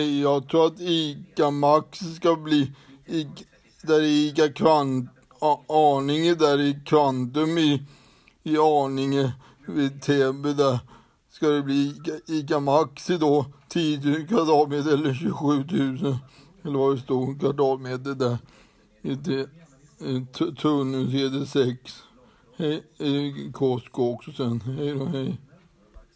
Jag tror att ICA Max ska bli, i, där ICA Kvant, Arninge där i Kvantum i, i Arninge vid Täby där ska det bli ICA, ICA Maxi då 10 000 kvadratmeter eller 27 000 eller vad det stod kvadratmeter där i Tunnelsedet 6. Hej, Costco också sen. Hej då, hej.